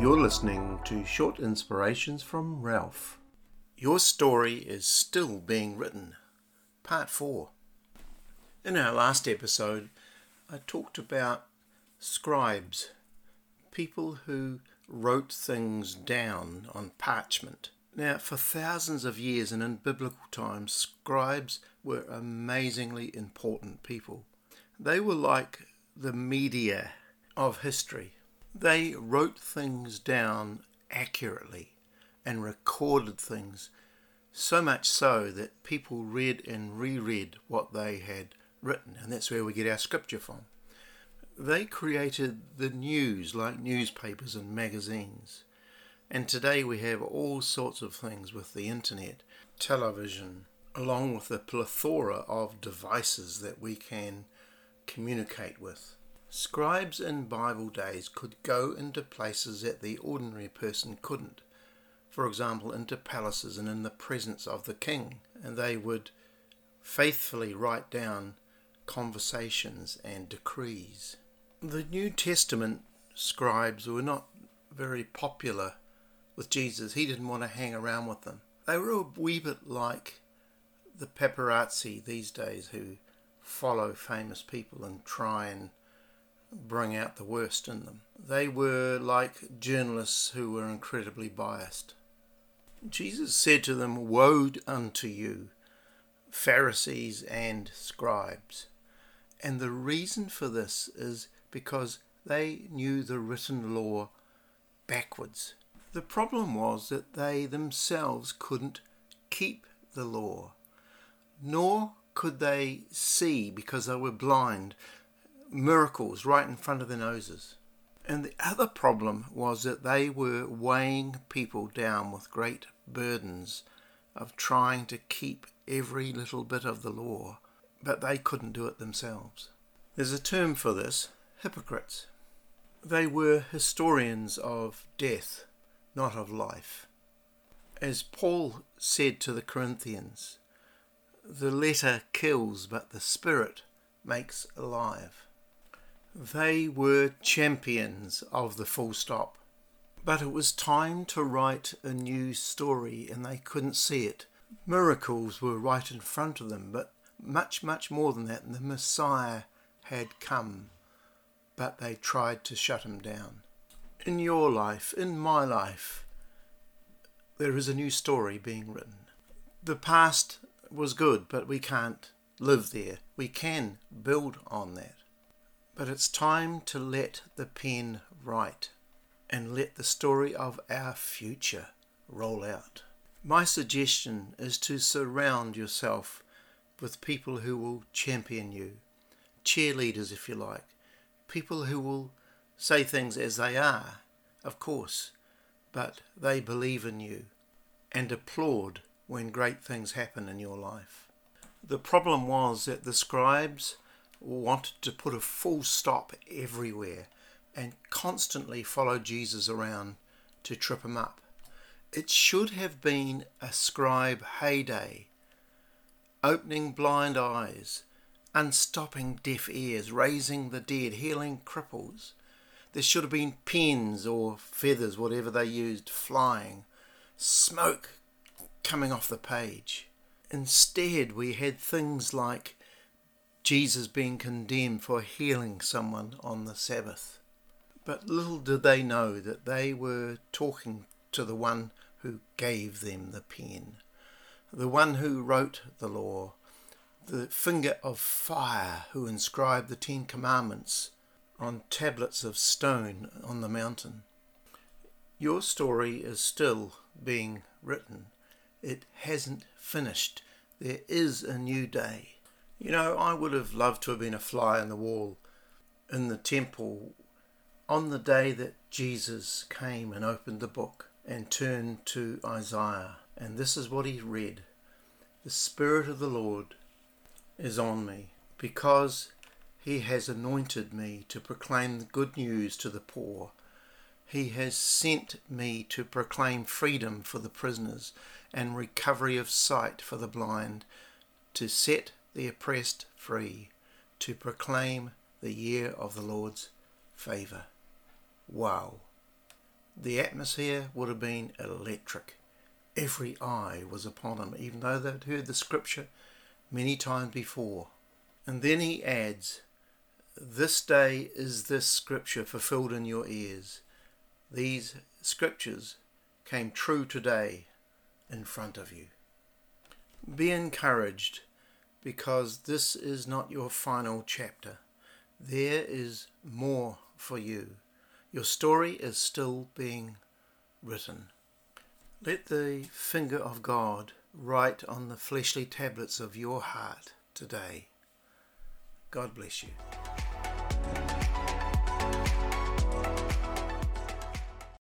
You're listening to short inspirations from Ralph. Your story is still being written. Part 4. In our last episode, I talked about scribes, people who wrote things down on parchment. Now, for thousands of years and in biblical times, scribes were amazingly important people. They were like the media of history. They wrote things down accurately and recorded things, so much so that people read and reread what they had written, and that's where we get our scripture from. They created the news like newspapers and magazines. And today we have all sorts of things with the internet, television, along with the plethora of devices that we can communicate with. Scribes in Bible days could go into places that the ordinary person couldn't. For example, into palaces and in the presence of the king, and they would faithfully write down conversations and decrees. The New Testament scribes were not very popular with Jesus. He didn't want to hang around with them. They were a wee bit like the paparazzi these days who follow famous people and try and bring out the worst in them. They were like journalists who were incredibly biased. Jesus said to them, Woe unto you, Pharisees and scribes. And the reason for this is because they knew the written law backwards. The problem was that they themselves couldn't keep the law, nor could they see because they were blind miracles right in front of their noses. And the other problem was that they were weighing people down with great burdens of trying to keep every little bit of the law, but they couldn't do it themselves. There's a term for this hypocrites. They were historians of death, not of life. As Paul said to the Corinthians, the letter kills, but the spirit makes alive. They were champions of the full stop. But it was time to write a new story and they couldn't see it. Miracles were right in front of them, but much, much more than that. The Messiah had come, but they tried to shut him down. In your life, in my life, there is a new story being written. The past was good, but we can't live there. We can build on that. But it's time to let the pen write and let the story of our future roll out. My suggestion is to surround yourself with people who will champion you, cheerleaders, if you like, people who will say things as they are, of course, but they believe in you and applaud when great things happen in your life. The problem was that the scribes wanted to put a full stop everywhere and constantly follow Jesus around to trip him up. It should have been a scribe heyday, opening blind eyes, unstopping deaf ears, raising the dead, healing cripples. There should have been pens or feathers, whatever they used, flying, smoke coming off the page. Instead, we had things like Jesus being condemned for healing someone on the Sabbath. But little did they know that they were talking to the one who gave them the pen, the one who wrote the law, the finger of fire who inscribed the Ten Commandments on tablets of stone on the mountain. Your story is still being written. It hasn't finished. There is a new day. You know, I would have loved to have been a fly on the wall in the temple on the day that Jesus came and opened the book and turned to Isaiah. And this is what he read The Spirit of the Lord is on me because he has anointed me to proclaim the good news to the poor. He has sent me to proclaim freedom for the prisoners and recovery of sight for the blind, to set the oppressed free, to proclaim the year of the Lord's favour. Wow. the atmosphere would have been electric. Every eye was upon him, even though they'd heard the scripture many times before. And then he adds, This day is this scripture fulfilled in your ears. These scriptures came true today in front of you. Be encouraged because this is not your final chapter. There is more for you. Your story is still being written. Let the finger of God write on the fleshly tablets of your heart today. God bless you.